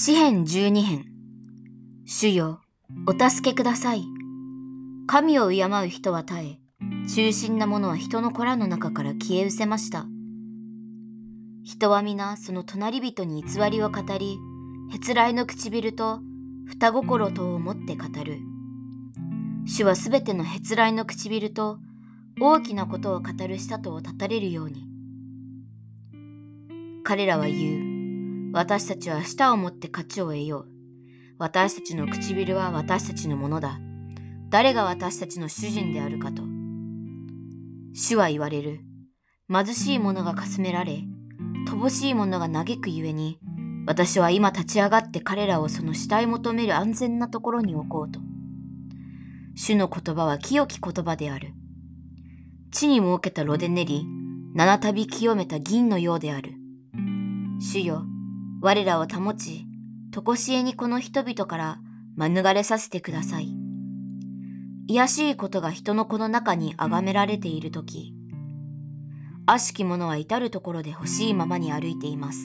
詩編十二編。主よ、お助けください。神を敬う人は絶え、中心な者は人の子らの中から消え失せました。人は皆その隣人に偽りを語り、へつらいの唇と双心とを思って語る。主はすべてのへつらいの唇と大きなことを語る舌とを断たれるように。彼らは言う。私たちは舌を持って勝ちを得よう。私たちの唇は私たちのものだ。誰が私たちの主人であるかと。主は言われる。貧しい者がかすめられ、乏しい者が嘆くゆえに、私は今立ち上がって彼らをその死体求める安全なところに置こうと。主の言葉は清き言葉である。地に設けた炉で練り、七度清めた銀のようである。主よ、我らを保ち、とこしえにこの人々から免れさせてください。卑しいことが人の子の中に崇められているとき、悪しき者は至るところで欲しいままに歩いています。